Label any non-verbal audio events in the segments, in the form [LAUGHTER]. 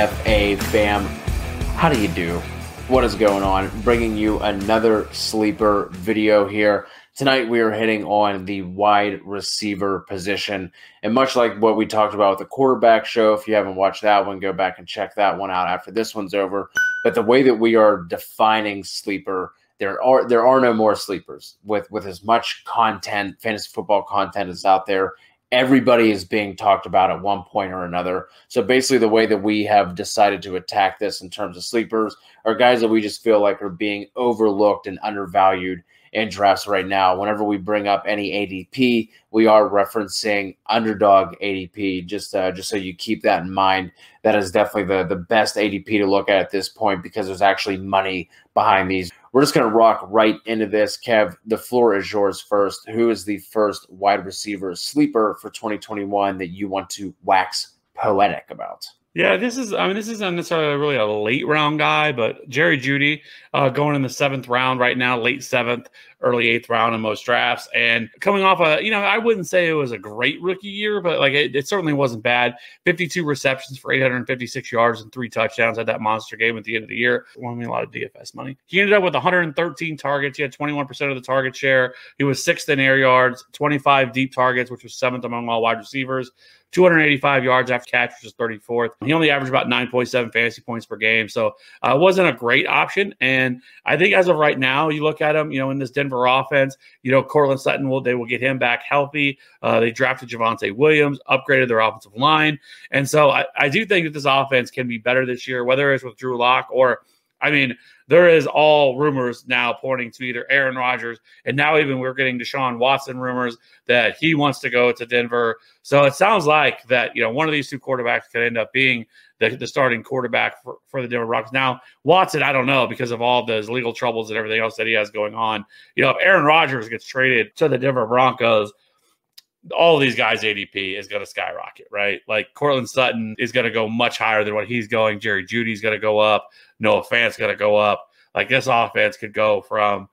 TFA fam, how do you do? What is going on? Bringing you another sleeper video here. Tonight we are hitting on the wide receiver position. And much like what we talked about with the quarterback show, if you haven't watched that one, go back and check that one out after this one's over. But the way that we are defining sleeper there are there are no more sleepers with with as much content fantasy football content is out there everybody is being talked about at one point or another. So basically, the way that we have decided to attack this in terms of sleepers are guys that we just feel like are being overlooked and undervalued in drafts right now. Whenever we bring up any ADP, we are referencing underdog ADP. Just uh, just so you keep that in mind. That is definitely the the best ADP to look at at this point because there's actually money behind these. We're just to rock right into this. Kev, the floor is yours first. Who is the first wide receiver sleeper for 2021 that you want to wax poetic about? Yeah, this is. I mean, this isn't necessarily really a late round guy, but Jerry Jeudy uh, going in the seventh round right now, late seventh, early eighth round in most drafts, and coming off a, you know, I wouldn't say it was a great rookie year, but like it, it certainly wasn't bad. Fifty-two receptions for eight hundred and fifty-six yards and three touchdowns at that monster game at the end of the year. Won me a lot of DFS money. He ended up with one hundred and thirteen targets. He had twenty-one percent of the target share. He was sixth in air yards, twenty-five deep targets, which was seventh among all wide receivers. 285 yards after catch, which is 34th. He only averaged about 9.7 fantasy points per game. So uh, wasn't a great option. And I think as of right now, you look at him, you know, in this Denver offense, you know, Courtland Sutton will, they will get him back healthy. Uh, they drafted Javonte Williams, upgraded their offensive line. And so I, I do think that this offense can be better this year, whether it's with Drew Lock or, I mean, there is all rumors now pointing to either Aaron Rodgers and now even we're getting Deshaun Watson rumors that he wants to go to Denver. So it sounds like that you know one of these two quarterbacks could end up being the, the starting quarterback for, for the Denver Broncos. Now Watson, I don't know because of all those legal troubles and everything else that he has going on. You know, if Aaron Rodgers gets traded to the Denver Broncos, all these guys ADP is going to skyrocket, right? Like Courtland Sutton is going to go much higher than what he's going. Jerry Jeudy's going to go up. Noah Fant's going to go up. Like this offense could go from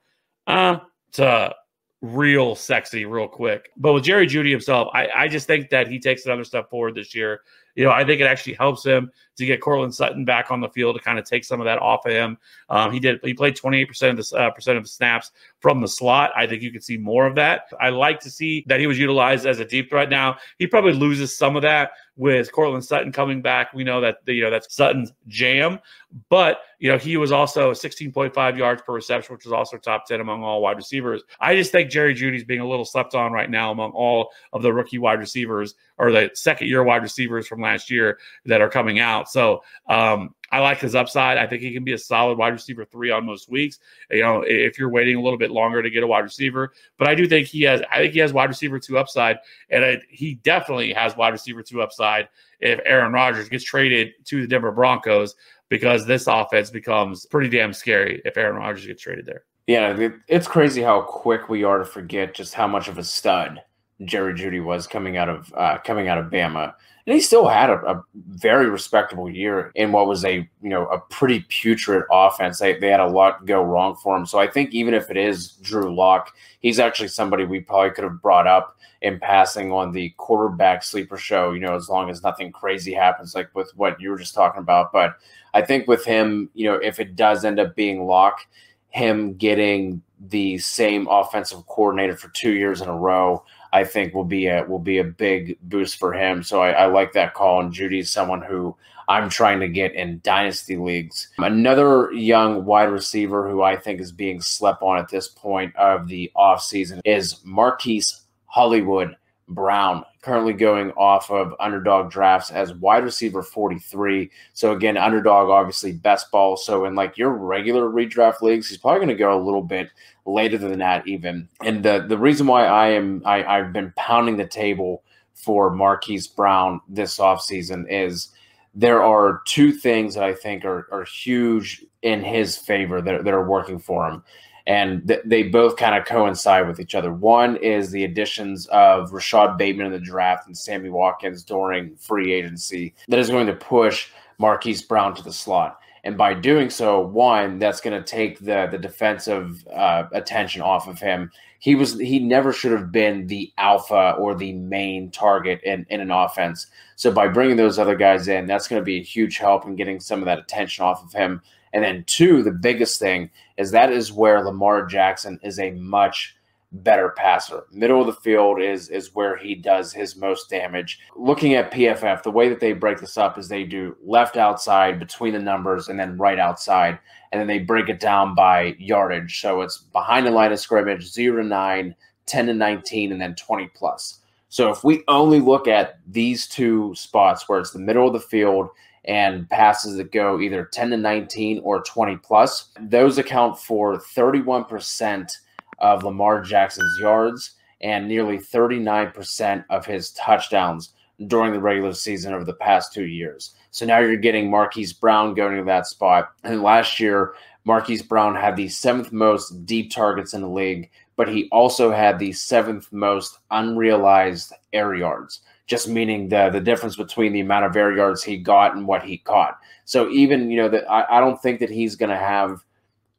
uh to real sexy real quick. But with Jerry Jeudy himself, I, I just think that he takes another step forward this year. You know, I think it actually helps him to get Courtland Sutton back on the field to kind of take some of that off of him. Um, he did. He played 28% of the uh, percent of the snaps from the slot. I think you can see more of that. I like to see that he was utilized as a deep threat. Now he probably loses some of that with Courtland Sutton coming back. We know that you know that's Sutton's jam, but you know he was also 16.5 yards per reception, which was also top 10 among all wide receivers. I just think Jerry Jeudy's being a little slept on right now among all of the rookie wide receivers or the second year wide receivers from last year that are coming out. So um, I like his upside. I think he can be a solid wide receiver three on most weeks. You know, if you're waiting a little bit longer to get a wide receiver, but I do think he has. I think he has wide receiver two upside, and I, he definitely has wide receiver two upside if Aaron Rodgers gets traded to the Denver Broncos because this offense becomes pretty damn scary if Aaron Rodgers gets traded there. Yeah, it's crazy how quick we are to forget just how much of a stud Jerry Jeudy was coming out of uh, coming out of Bama, and he still had a, a, very respectable year in what was a you know a pretty putrid offense. They they had a lot go wrong for him. So I think even if it is Drew Lock, he's actually somebody we probably could have brought up in passing on the quarterback sleeper show. You know, as long as nothing crazy happens, like with what you were just talking about. But I think with him, you know, if it does end up being Lock, him getting the same offensive coordinator for two years in a row I think will be a will be a big boost for him. So I, I like that call. And Jeudy's someone who I'm trying to get in dynasty leagues. Another young wide receiver who I think is being slept on at this point of the offseason is Marquise Hollywood Brown, currently going off of underdog drafts as wide receiver 43. So again, underdog obviously best ball. So in like your regular redraft leagues, he's probably going to go a little bit later than that even. And the the reason why I am I, I've been pounding the table for Marquise Brown this offseason is there are two things that I think are, are huge in his favor that, that are working for him and th- they both kind of coincide with each other. One is the additions of Rashod Bateman in the draft and Sammy Watkins during free agency that is going to push Marquise Brown to the slot. And by doing so, one, that's going to take the the defensive uh, attention off of him. He was he never should have been the alpha or the main target in, in an offense. So by bringing those other guys in, that's going to be a huge help in getting some of that attention off of him. And then two, the biggest thing is that is where Lamar Jackson is a much better passer. Middle of the field is is where he does his most damage. Looking at PFF, the way that they break this up is they do left outside between the numbers and then right outside, and then they break it down by yardage. So it's behind the line of scrimmage, 0 to 9, 10 to 19 and then 20 plus. So if we only look at these two spots where it's the middle of the field and passes that go either 10 to 19 or 20 plus. Those account for 31% of Lamar Jackson's yards and nearly 39% of his touchdowns during the regular season over the past two years. So now you're getting Marquise Brown going to that spot. And last year, Marquise Brown had the seventh most deep targets in the league, but he also had the seventh most unrealized air yards just meaning the the difference between the amount of air yards he got and what he caught. So even you know that I, I don't think that he's going to have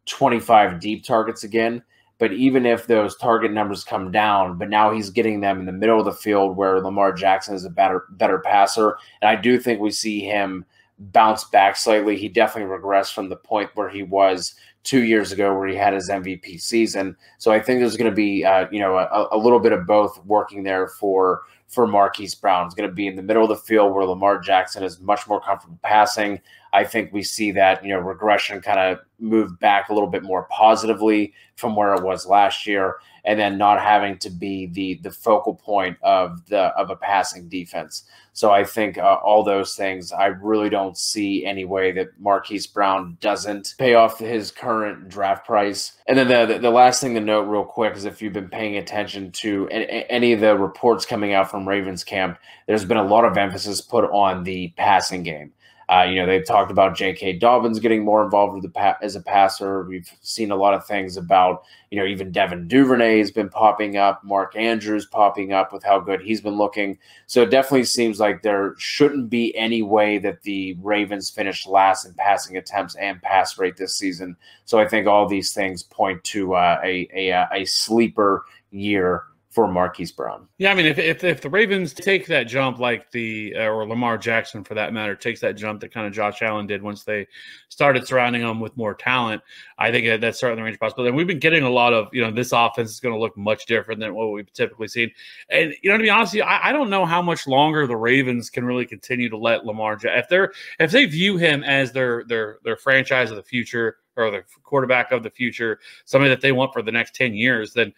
25 deep targets again. But even if those target numbers come down, but now he's getting them in the middle of the field where Lamar Jackson is a better better passer, and I do think we see him bounce back slightly. He definitely regressed from the point where he was two years ago, where he had his MVP season. So I think there's going to be uh, you know a, a little bit of both working there for for Marquise Brown. It's going to be in the middle of the field where Lamar Jackson is much more comfortable passing. I think we see that, you know, regression kind of move back a little bit more positively from where it was last year and then not having to be the the focal point of the of a passing defense. So I think uh, all those things, I really don't see any way that Marquise Brown doesn't pay off his current draft price. And then the the last thing to note, real quick, is if you've been paying attention to any of the reports coming out from Ravens camp, there's been a lot of emphasis put on the passing game. Uh, you know, they've talked about J.K. Dobbins getting more involved pa- as a passer. We've seen a lot of things about, you know, even Devin Duvernay has been popping up, Mark Andrews popping up with how good he's been looking. So it definitely seems like there shouldn't be any way that the Ravens finished last in passing attempts and pass rate this season. So I think all these things point to uh, a, a a sleeper year for Marquise Brown. Yeah, I mean, if, if, if the Ravens take that jump, like the uh, or Lamar Jackson for that matter, takes that jump that kind of Josh Allen did once they started surrounding him with more talent, I think that that's certainly the range of possibility. And we've been getting a lot of, you know, this offense is going to look much different than what we've typically seen. And you know, to be honest, you, I, I, don't know how much longer the Ravens can really continue to let Lamar. If they're if they view him as their their their franchise of the future or the quarterback of the future, somebody that they want for the next ten years, then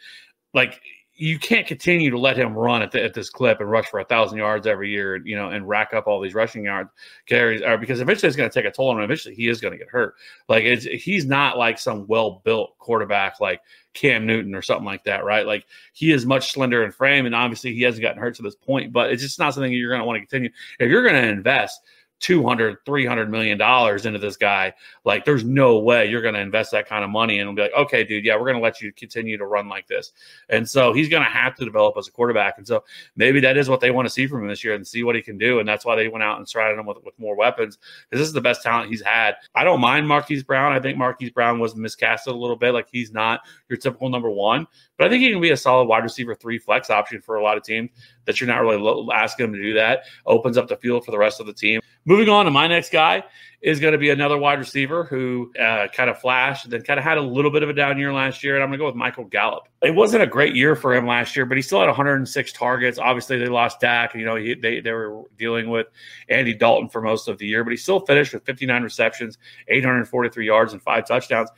like you can't continue to let him run at, the, at this clip and rush for a thousand yards every year, you know, and rack up all these rushing yard carries, or because eventually it's going to take a toll on him. Eventually, he is going to get hurt. Like he's not like some well built quarterback like Cam Newton or something like that, right? Like he is much slender in frame, and obviously he hasn't gotten hurt to this point. But it's just not something you're going to want to continue if you're going to invest 200 300 million dollars into this guy like there's no way you're going to invest that kind of money and be like okay dude yeah we're going to let you continue to run like this. And so he's going to have to develop as a quarterback. And so maybe that is what they want to see from him this year and see what he can do. And that's why they went out and surrounded him with, with more weapons because this is the best talent he's had. I don't mind marquise brown. I think marquise brown was miscasted a little bit. Like he's not your typical number one but i think he can be a solid wide receiver three flex option for a lot of teams that you're not really asking him to do that. Opens up the field for the rest of the team Moving on to my next guy is going to be another wide receiver who uh, kind of flashed, and then kind of had a little bit of a down year last year. And I'm going to go with Michael Gallup. It wasn't a great year for him last year, but he still had 106 targets. Obviously, they lost Dak. You know, he, they they were dealing with Andy Dalton for most of the year, but he still finished with 59 receptions, 843 yards, and five touchdowns.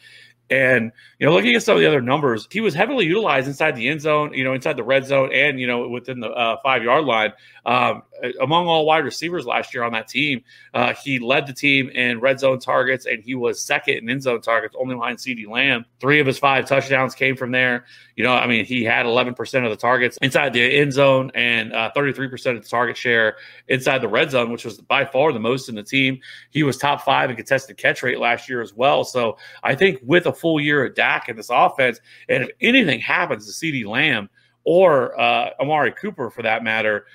And you know, looking at some of the other numbers, he was heavily utilized inside the end zone, you know, inside the red zone, and you know, within the uh, five yard line. Um, among all wide receivers last year on that team, uh, he led the team in red zone targets, and he was second in end zone targets, only behind CeeDee Lamb. Three of his five touchdowns came from there. You know, I mean, he had 11% of the targets inside the end zone and uh, 33% of the target share inside the red zone, which was by far the most in the team. He was top five in contested catch rate last year as well. So I think with a full year of Dak in this offense, and if anything happens to CeeDee Lamb or uh, Amari Cooper for that matter,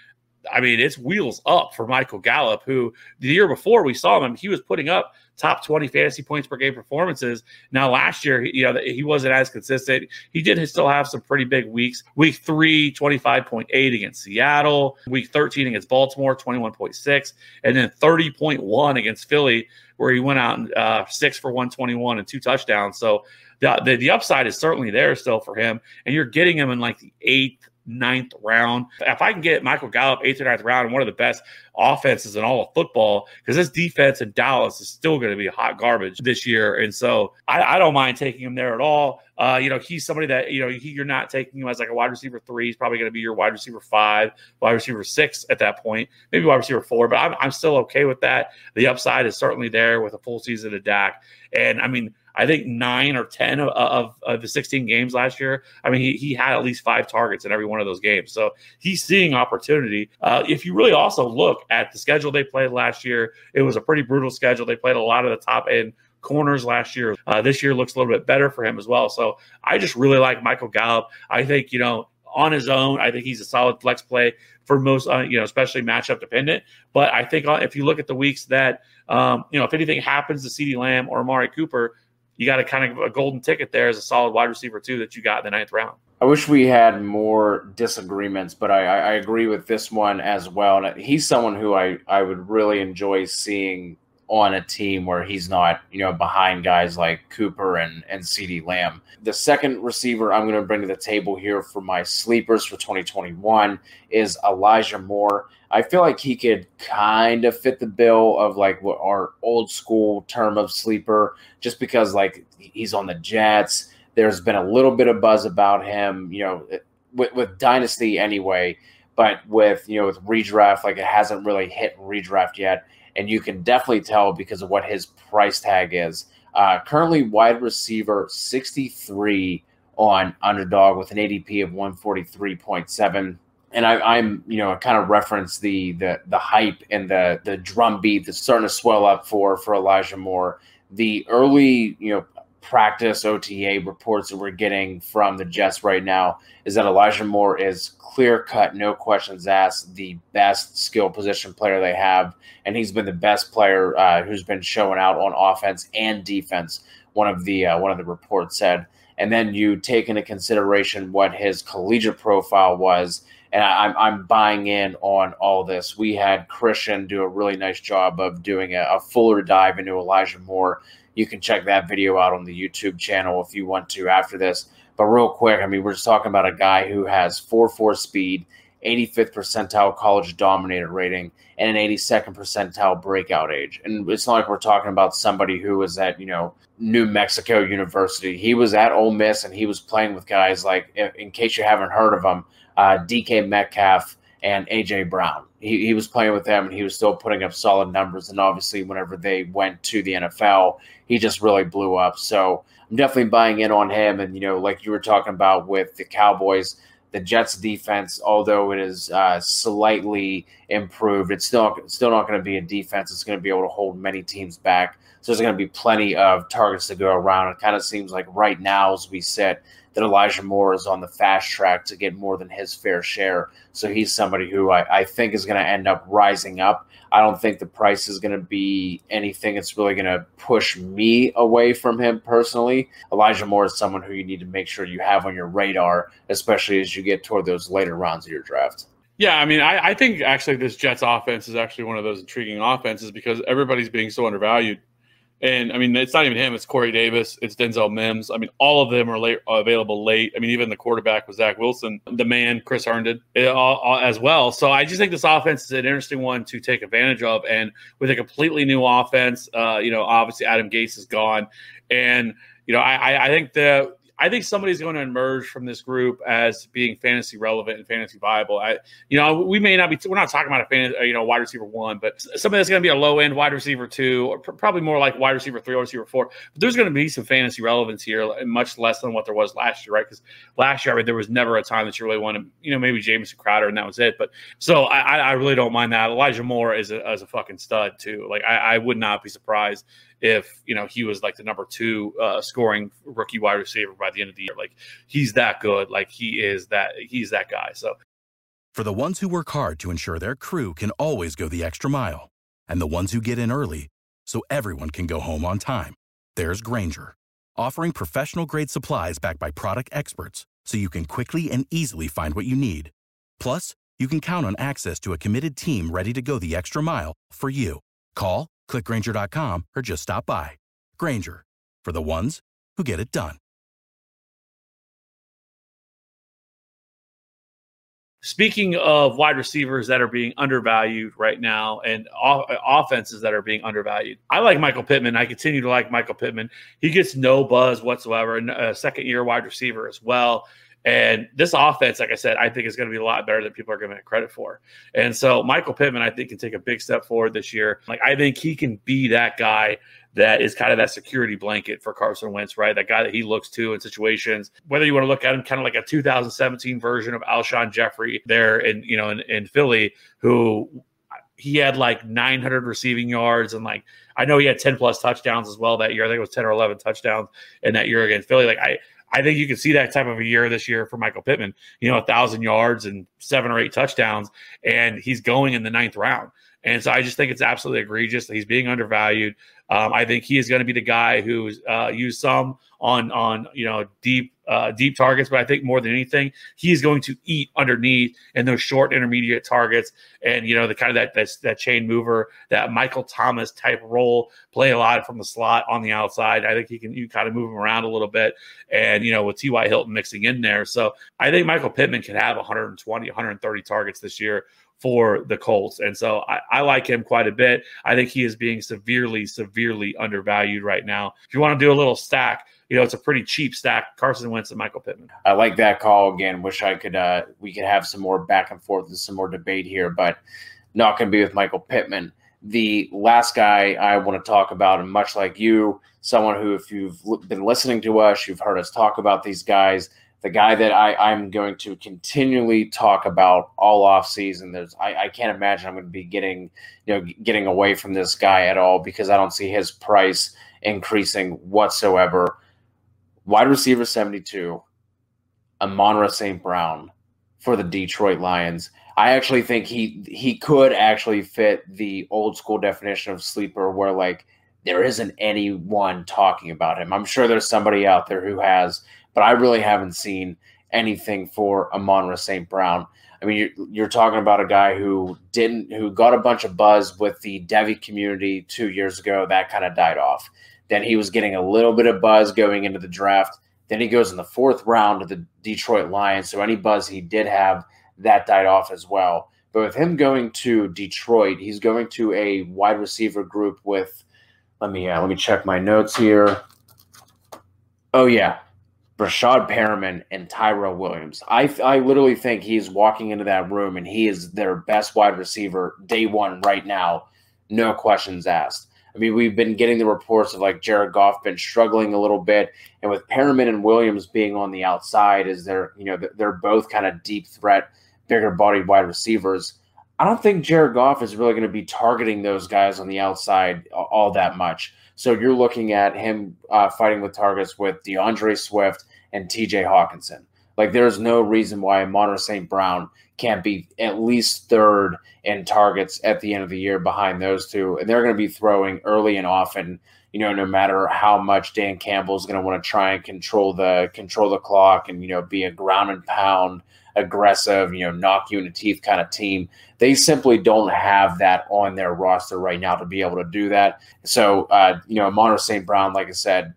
I mean, it's wheels up for Michael Gallup, who the year before we saw him, he was putting up top 20 fantasy points per game performances. Now, last year, you know, he wasn't as consistent. He did still have some pretty big weeks. Week three, 25.8 against Seattle. Week 13 against Baltimore, 21.6. And then 30.1 against Philly, where he went out and uh, six for 121 and two touchdowns. So the, the, the upside is certainly there still for him. And you're getting him in like the eighth, ninth round. If I can get Michael Gallup eighth or ninth round one of the best offenses in all of football, because this defense in Dallas is still going to be hot garbage this year. And so I, I don't mind taking him there at all. Uh, you know, he's somebody that, you know, he, you're not taking him as like a wide receiver three. He's probably going to be your wide receiver five, wide receiver six at that point, maybe wide receiver four, but I'm, I'm still okay with that. The upside is certainly there with a full season of Dak. And I mean, I think nine or 10 of, of, of, the 16 games last year. I mean, he, he had at least five targets in every one of those games. So he's seeing opportunity. Uh, if you really also look at the schedule they played last year, it was a pretty brutal schedule. They played a lot of the top end corners last year. Uh, this year looks a little bit better for him as well. So I just really like Michael Gallup. I think, you know, on his own, I think he's a solid flex play for most, uh, you know, especially matchup dependent. But I think uh, if you look at the weeks that, um, you know, if anything happens to CeeDee Lamb or Amari Cooper, you got a kind of a golden ticket there as a solid wide receiver too that you got in the ninth round. I wish we had more disagreements, but I, I agree with this one as well. And he's someone who I, I would really enjoy seeing on a team where he's not, you know, behind guys like Cooper and, and CeeDee Lamb. The second receiver I'm going to bring to the table here for my sleepers for 2021 is Elijah Moore. I feel like he could kind of fit the bill of like what our old school term of sleeper, just because like he's on the Jets. There's been a little bit of buzz about him, you know, with, with Dynasty anyway, but with, you know, with redraft, like it hasn't really hit redraft yet and you can definitely tell because of what his price tag is. Uh, currently, wide receiver 63 on underdog with an ADP of 143.7. And I, am you know, I kind of reference the the the hype and the the drum beat that's starting to swell up for for Elijah Moore. The early, you know, practice OTA reports that we're getting from the Jets right now is that Elijah Moore is clear cut, no questions asked, the best skill position player they have. And he's been the best player uh, who's been showing out on offense and defense. One of the uh, one of the reports said, and then you take into consideration what his collegiate profile was, and I, am I'm buying in on all this. We had Christian do a really nice job of doing a, a fuller dive into Elijah Moore you can check that video out on the YouTube channel if you want to after this. But real quick, I mean, we're just talking about a guy who has 4 4 speed, 85th percentile college dominator rating, and an 82nd percentile breakout age. And it's not like we're talking about somebody who was at, you know, New Mexico University. He was at Ole Miss and he was playing with guys like, in case you haven't heard of them, uh, DK Metcalf and AJ Brown. He, he was playing with them and he was still putting up solid numbers. And obviously, whenever they went to the NFL, he just really blew up. So I'm definitely buying in on him. And, you know, like you were talking about with the Cowboys, the Jets defense, although it is uh, slightly improved, it's still still not going to be a defense that's going to be able to hold many teams back. There's going to be plenty of targets to go around. It kind of seems like right now, as we said, that Elijah Moore is on the fast track to get more than his fair share. So he's somebody who I, I think is going to end up rising up. I don't think the price is going to be anything that's really going to push me away from him personally. Elijah Moore is someone who you need to make sure you have on your radar, especially as you get toward those later rounds of your draft. Yeah, I mean, I, I think actually this Jets offense is actually one of those intriguing offenses because everybody's being so undervalued. And I mean, it's not even him. It's Corey Davis. It's Denzel Mims. I mean, all of them are late, available late. I mean, even the quarterback was Zach Wilson, the man, Chris Herndon, eh, as well. So I just think this offense is an interesting one to take advantage of. And with a completely new offense, uh, you know, obviously Adam Gase is gone. And, you know, I, I think the I think somebody's going to emerge from this group as being fantasy relevant and fantasy viable. I, you know, we may not be. We're not talking about a fan, uh, you know, wide receiver one, but somebody that's going to be a low end wide receiver two, or probably more like wide receiver three, or receiver four. But there's going to be some fantasy relevance here, much less than what there was last year, right? Because last year, I mean, there was never a time that you really wanted, you know, maybe Jamison Crowder, and that was it. But so I, I really don't mind that. Elijah Moore is a, is a fucking stud too. Like I, I would not be surprised if you know he was like the number two uh, scoring rookie wide receiver by the end of the year. Like he's that good. Like he is that he's that guy. So for the ones who work hard to ensure their crew can always go the extra mile, and the ones who get in early so everyone can go home on time, there's Grainger, offering professional grade supplies backed by product experts, so you can quickly and easily find what you need. Plus, you can count on access to a committed team ready to go the extra mile for you. Call Click Grainger.com or just stop by. Grainger, for the ones who get it done. Speaking of wide receivers that are being undervalued right now and offenses that are being undervalued, I like Michael Pittman. I continue to like Michael Pittman. He gets no buzz whatsoever, and a second year wide receiver as well. And this offense, like I said, I think is going to be a lot better than people are giving it credit for. And so Michael Pittman, I think, can take a big step forward this year. Like I think he can be that guy that is kind of that security blanket for Carson Wentz, right? That guy that he looks to in situations. Whether you want to look at him kind of like a 2017 version of Alshon Jeffery there in you know in, in Philly, who he had like 900 receiving yards and like I know he had 10 plus touchdowns as well that year. I think it was 10 or 11 touchdowns in that year against Philly. Like I I think you can see that type of a year this year for Michael Pittman. You know, a thousand yards and seven or eight touchdowns, and he's going in the ninth round. And so I just think it's absolutely egregious that he's being undervalued. Um, I think he is going to be the guy who's uh, used some on on you know deep uh, deep targets, but I think more than anything, he's going to eat underneath in those short intermediate targets, and you know the kind of that that, that chain mover, that Michael Thomas type role, play a lot from the slot on the outside. I think he can you kind of move him around a little bit, and you know with T.Y. Hilton mixing in there, so I think Michael Pittman can have 120, 130 targets this year for the Colts. And so I, I, like him quite a bit. I think he is being severely, severely undervalued right now. If you want to do a little stack, you know, it's a pretty cheap stack. Carson Wentz and Michael Pittman. I like that call again. Wish I could uh we could have some more back and forth and some more debate here, but not gonna be with Michael Pittman. The last guy I want to talk about, and much like you, someone who, if you've been listening to us, you've heard us talk about these guys the guy that I, I'm going to continually talk about all off season. There's I, I can't imagine I'm going to be getting you know getting away from this guy at all because I don't see his price increasing whatsoever. Wide receiver 72, Amon-Ra St. Brown for the Detroit Lions. I actually think he he could actually fit the old school definition of sleeper where like there isn't anyone talking about him. I'm sure there's somebody out there who has but I really haven't seen anything for Amon-Ra St. Brown. I mean, you're, you're, talking about a guy who didn't, who got a bunch of buzz with the Devy community two years ago. That kind of died off. Then he was getting a little bit of buzz going into the draft. Then he goes in the fourth round to the Detroit Lions. So any buzz he did have, that died off as well. But with him going to Detroit, he's going to a wide receiver group with. Let me uh, let me check my notes here. Oh yeah, Breshad Perriman and Tyrell Williams. I I literally think he's walking into that room and he is their best wide receiver day one right now, no questions asked. I mean, we've been getting the reports of like Jared Goff been struggling a little bit, and with Perriman and Williams being on the outside, is they're you know they're both kind of deep threat, bigger bodied wide receivers. I don't think Jared Goff is really going to be targeting those guys on the outside all that much. So you're looking at him uh, fighting with targets with D'Andre Swift and T.J. Hockenson. Like there's no reason why Amon St. Brown can't be at least third in targets at the end of the year behind those two. And they're going to be throwing early and often, you know, no matter how much Dan Campbell is going to want to try and control the control the clock and, you know, be a ground and pound aggressive, you know, knock you in the teeth kind of team. They simply don't have that on their roster right now to be able to do that. So, uh, you know, Amon St. Brown, like I said,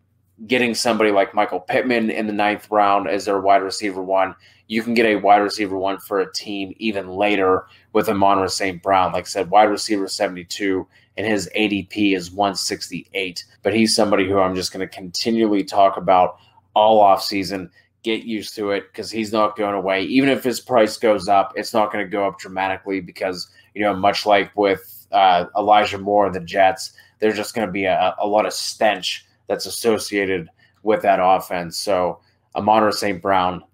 getting somebody like Michael Pittman in the ninth round as their wide receiver one, you can get a wide receiver one for a team even later with Amon St. Brown. Like I said, wide receiver 72, and his ADP is 168. But he's somebody who I'm just going to continually talk about all off season. Get used to it because he's not going away. Even if his price goes up, it's not going to go up dramatically because, you know, much like with uh, Elijah Moore and the Jets, there's just going to be a, a lot of stench that's associated with that offense. So Amon St. Brown,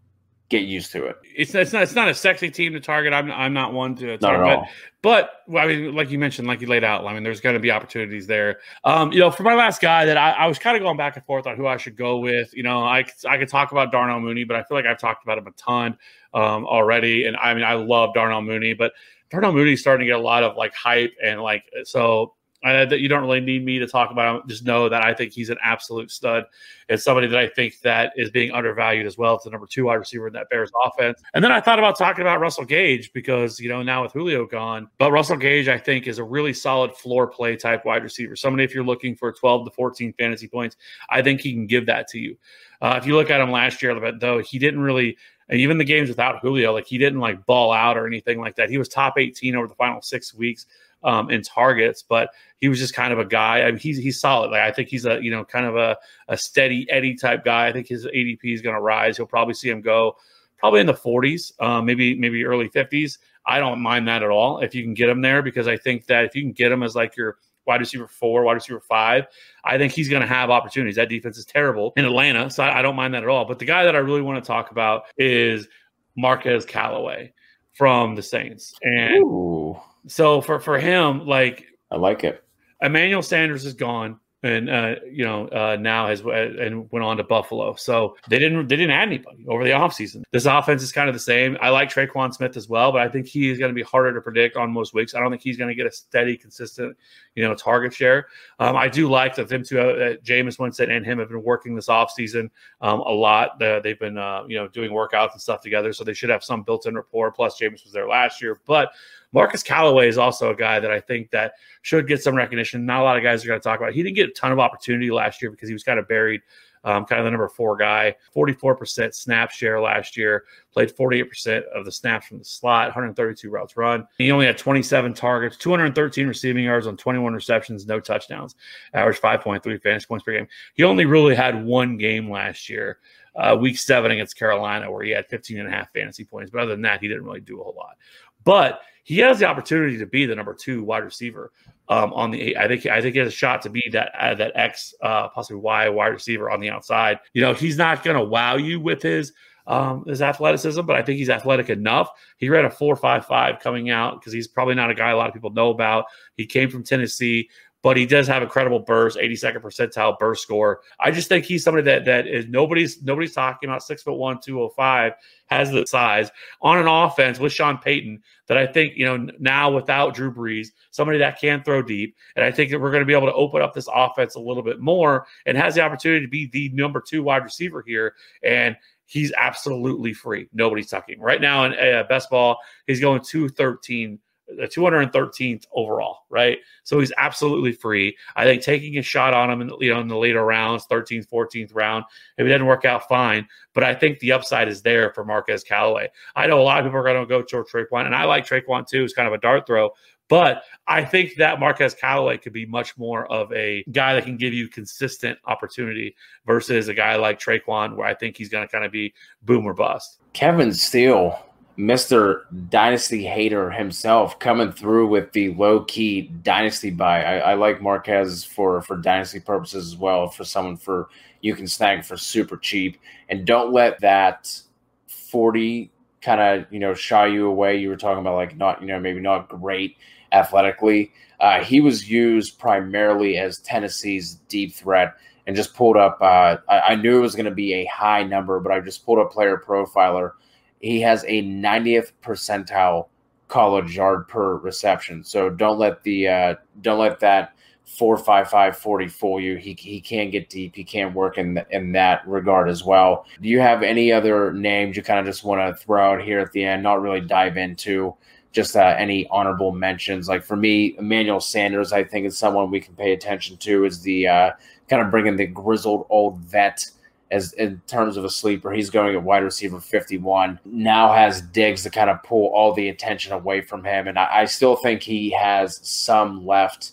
get used to it. It's, it's not it's not a sexy team to target. I'm I'm not one to target, but, but I mean, like you mentioned, like you laid out, I mean, there's going to be opportunities there. Um, you know, for my last guy that I, I was kind of going back and forth on who I should go with. You know, I I could talk about Darnell Mooney, but I feel like I've talked about him a ton um, already, and I mean, I love Darnell Mooney, but Darnell Mooney's starting to get a lot of like hype and like so that you don't really need me to talk about him. Just know that I think he's an absolute stud. It's somebody that I think that is being undervalued as well. It's the number two wide receiver in that Bears offense. And then I thought about talking about Russell Gage because, you know, now with Julio gone, but Russell Gage, I think, is a really solid floor play type wide receiver. Somebody, if you're looking for 12 to 14 fantasy points, I think he can give that to you. Uh, if you look at him last year, though, he didn't really and even the games without Julio, like he didn't like ball out or anything like that. He was top 18 over the final six weeks um, in targets, but he was just kind of a guy. I mean, he's he's solid. Like I think he's a you know kind of a, a steady Eddie type guy. I think his ADP is going to rise. You'll probably see him go probably in the 40s, uh, maybe maybe early 50s. I don't mind that at all if you can get him there because I think that if you can get him as like your wide receiver four, wide receiver five, I think he's going to have opportunities. That defense is terrible in Atlanta, so I, I don't mind that at all. But the guy that I really want to talk about is Marquez Callaway from the Saints, and Ooh. So for for him, like I like it. Emmanuel Sanders is gone and uh, you know uh, now has uh, and went on to Buffalo. So they didn't they didn't add anybody over the offseason. This offense is kind of the same. I like Tre'Quan Smith as well, but I think he is going to be harder to predict on most weeks. I don't think he's going to get a steady, consistent, you know, target share. Um, I do like that them two, uh, Jameis Winston and him have been working this offseason um, a lot. they've been uh, you know doing workouts and stuff together, so they should have some built-in rapport. Plus, Jameis was there last year, but Marquez Callaway is also a guy that I think that should get some recognition. Not a lot of guys are going to talk about. He didn't get a ton of opportunity last year because he was kind of buried, um, kind of the number four guy. 44% snap share last year, played 48% of the snaps from the slot, 132 routes run. He only had 27 targets, 213 receiving yards on 21 receptions, no touchdowns, average 5.3 fantasy points per game. He only really had one game last year. Uh, week seven against Carolina, where he had 15 and a half fantasy points. But other than that, he didn't really do a whole lot. But he has the opportunity to be the number two wide receiver um, on the. I think I think he has a shot to be that uh, that X uh, possibly Y wide receiver on the outside. You know, he's not going to wow you with his um, his athleticism, but I think he's athletic enough. He ran a four five five coming out because he's probably not a guy a lot of people know about. He came from Tennessee but he does have incredible burst, 82nd percentile burst score. I just think he's somebody that that is nobody's nobody's talking about six foot one, 205, has the size on an offense with Sean Payton that I think, you know, now without Drew Brees, somebody that can throw deep. And I think that we're going to be able to open up this offense a little bit more and has the opportunity to be the number two wide receiver here. And he's absolutely free. Nobody's tucking right now in uh, best ball. He's going 213 the 213th overall, right? So he's absolutely free. I think taking a shot on him in you know in the later rounds, 13th, 14th round, if it doesn't work out, fine. But I think the upside is there for Marquez Callaway. I know a lot of people are going to go to Tre'Quan, and I like Tre'Quan too. It's kind of a dart throw. But I think that Marquez Callaway could be much more of a guy that can give you consistent opportunity versus a guy like Tre'Quan, where I think he's going to kind of be boom or bust. Kevin Steele Mr. Dynasty Hater himself coming through with the low key Dynasty buy. I, I, like Marquez for, for Dynasty purposes as well, for someone for you can snag for super cheap. And don't let that 40 kind of, you know, shy you away. You were talking about like not, you know, maybe not great athletically. Uh, he was used primarily as Tennessee's deep threat and just pulled up. Uh, I, I knew it was going to be a high number, but I just pulled up player profiler he has a 90th percentile college yard per reception. So don't let the uh, don't let that four five five forty fool you. He he can get deep. He can't work in the, in that regard as well. Do you have any other names you kind of just want to throw out here at the end? Not really dive into. Just uh, any honorable mentions. Like for me, Emmanuel Sanders, I think is someone we can pay attention to. Is the uh, kind of bringing the grizzled old vet as in terms of a sleeper. He's going at wide receiver 51. Now has Diggs to kind of pull all the attention away from him, and I, I still think he has some left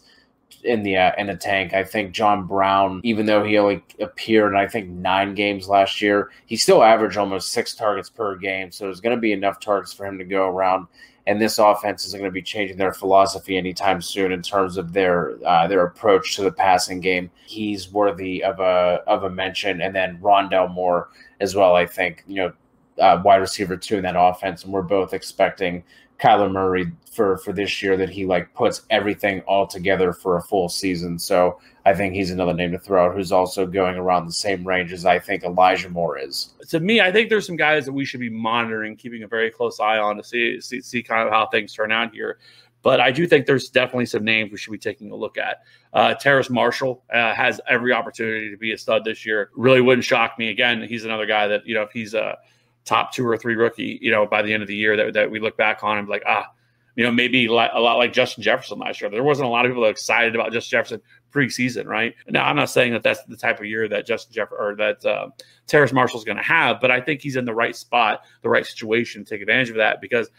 in the uh, in the tank. I think John Brown, even though he only appeared in I think nine games last year, he still averaged almost six targets per game. So there's going to be enough targets for him to go around and this offense isn't going to be changing their philosophy anytime soon in terms of their uh, their approach to the passing game. He's worthy of a of a mention, and then Rondale Moore as well. I think you know uh, wide receiver two in that offense, and we're both expecting Kyler Murray for for this year that he like puts everything all together for a full season. So I think he's another name to throw out who's also going around the same range as I think Elijah Moore is. To me, I think there's some guys that we should be monitoring, keeping a very close eye on to see see, see kind of how things turn out here. But I do think there's definitely some names we should be taking a look at. Uh, Terrace Marshall uh, has every opportunity to be a stud this year. Really wouldn't shock me. Again, he's another guy that you know if he's a top two or three rookie, you know, by the end of the year that, that we look back on and be like ah, you know, maybe a lot like Justin Jefferson last year. There wasn't a lot of people excited about Justin Jefferson preseason, right? Now, I'm not saying that that's the type of year that Justin Jeff or that uh, Terrace Marshall is going to have, but I think he's in the right spot, the right situation to take advantage of that. Because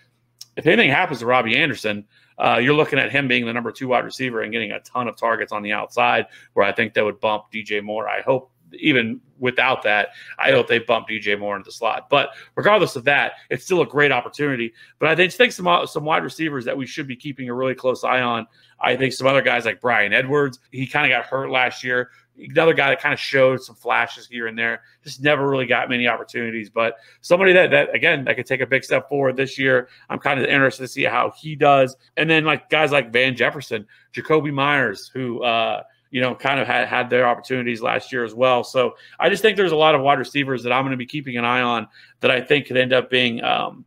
if anything happens to Robbie Anderson, uh, you're looking at him being the number two wide receiver and getting a ton of targets on the outside, where I think that would bump DJ Moore. I hope even without that, I hope they bump DJ Moore into the slot. But regardless of that, it's still a great opportunity. But I think some some wide receivers that we should be keeping a really close eye on. I think some other guys like Bryan Edwards, he kind of got hurt last year. Another guy that kind of showed some flashes here and there, just never really got many opportunities. But somebody that that again that could take a big step forward this year. I'm kind of interested to see how he does. And then like guys like Van Jefferson, Jakobi Meyers, who uh, you know, kind of had, had their opportunities last year as well. So I just think there's a lot of wide receivers that I'm going to be keeping an eye on that I think could end up being um,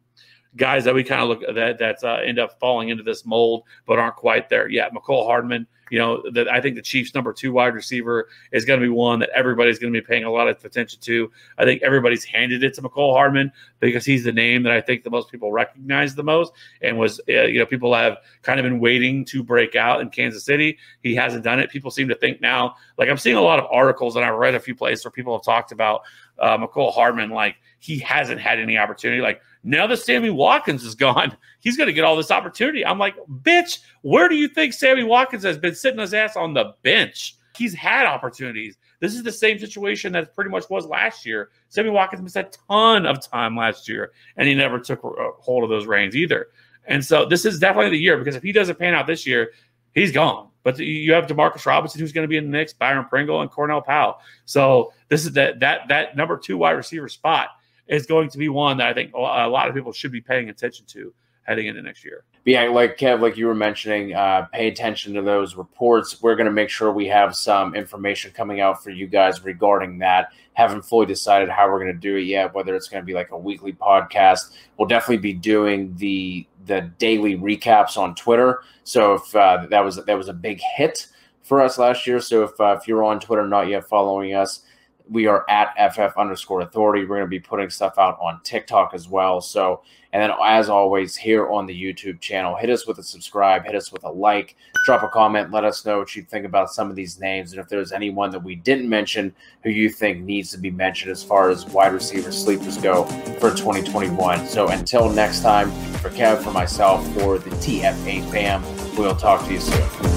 guys that we kind of look at that that uh, end up falling into this mold but aren't quite there yet. Mecole Hardman, you know, that I think the Chiefs' number two wide receiver is going to be one that everybody's going to be paying a lot of attention to. I think everybody's handed it to Mecole Hardman because he's the name that I think the most people recognize the most, and was uh, you know people have kind of been waiting to break out in Kansas City. He hasn't done it. People seem to think now, like I'm seeing a lot of articles and I've read a few places where people have talked about uh, Mecole Hardman like he hasn't had any opportunity. Like now that Sammy Watkins is gone, [LAUGHS] he's going to get all this opportunity. I'm like, bitch, where do you think Sammy Watkins has been sitting his ass on the bench? He's had opportunities. This is the same situation that pretty much was last year. Sammy Watkins missed a ton of time last year, and he never took uh, hold of those reins either. And so this is definitely the year because if he doesn't pan out this year, he's gone. But you have Demarcus Robinson, who's going to be in the mix, Byron Pringle, and Cornell Powell. So this is that that that number two wide receiver spot is going to be one that I think a lot of people should be paying attention to heading into next year. Yeah, like Kev, like you were mentioning, uh, pay attention to those reports. We're going to make sure we have some information coming out for you guys regarding that. Haven't fully decided how we're going to do it yet, whether it's going to be like a weekly podcast. We'll definitely be doing the the daily recaps on Twitter. So if uh, that was that was a big hit for us last year. So if uh, if you're on Twitter not yet following us, we are at ff underscore authority. We're going to be putting stuff out on TikTok as well. So, and then as always, here on the YouTube channel, hit us with a subscribe, hit us with a like, drop a comment, let us know what you think about some of these names, and if there's anyone that we didn't mention who you think needs to be mentioned as far as wide receiver sleepers go for 2021. So until next time, for Kev, for myself, for the TFA fam, we'll talk to you soon.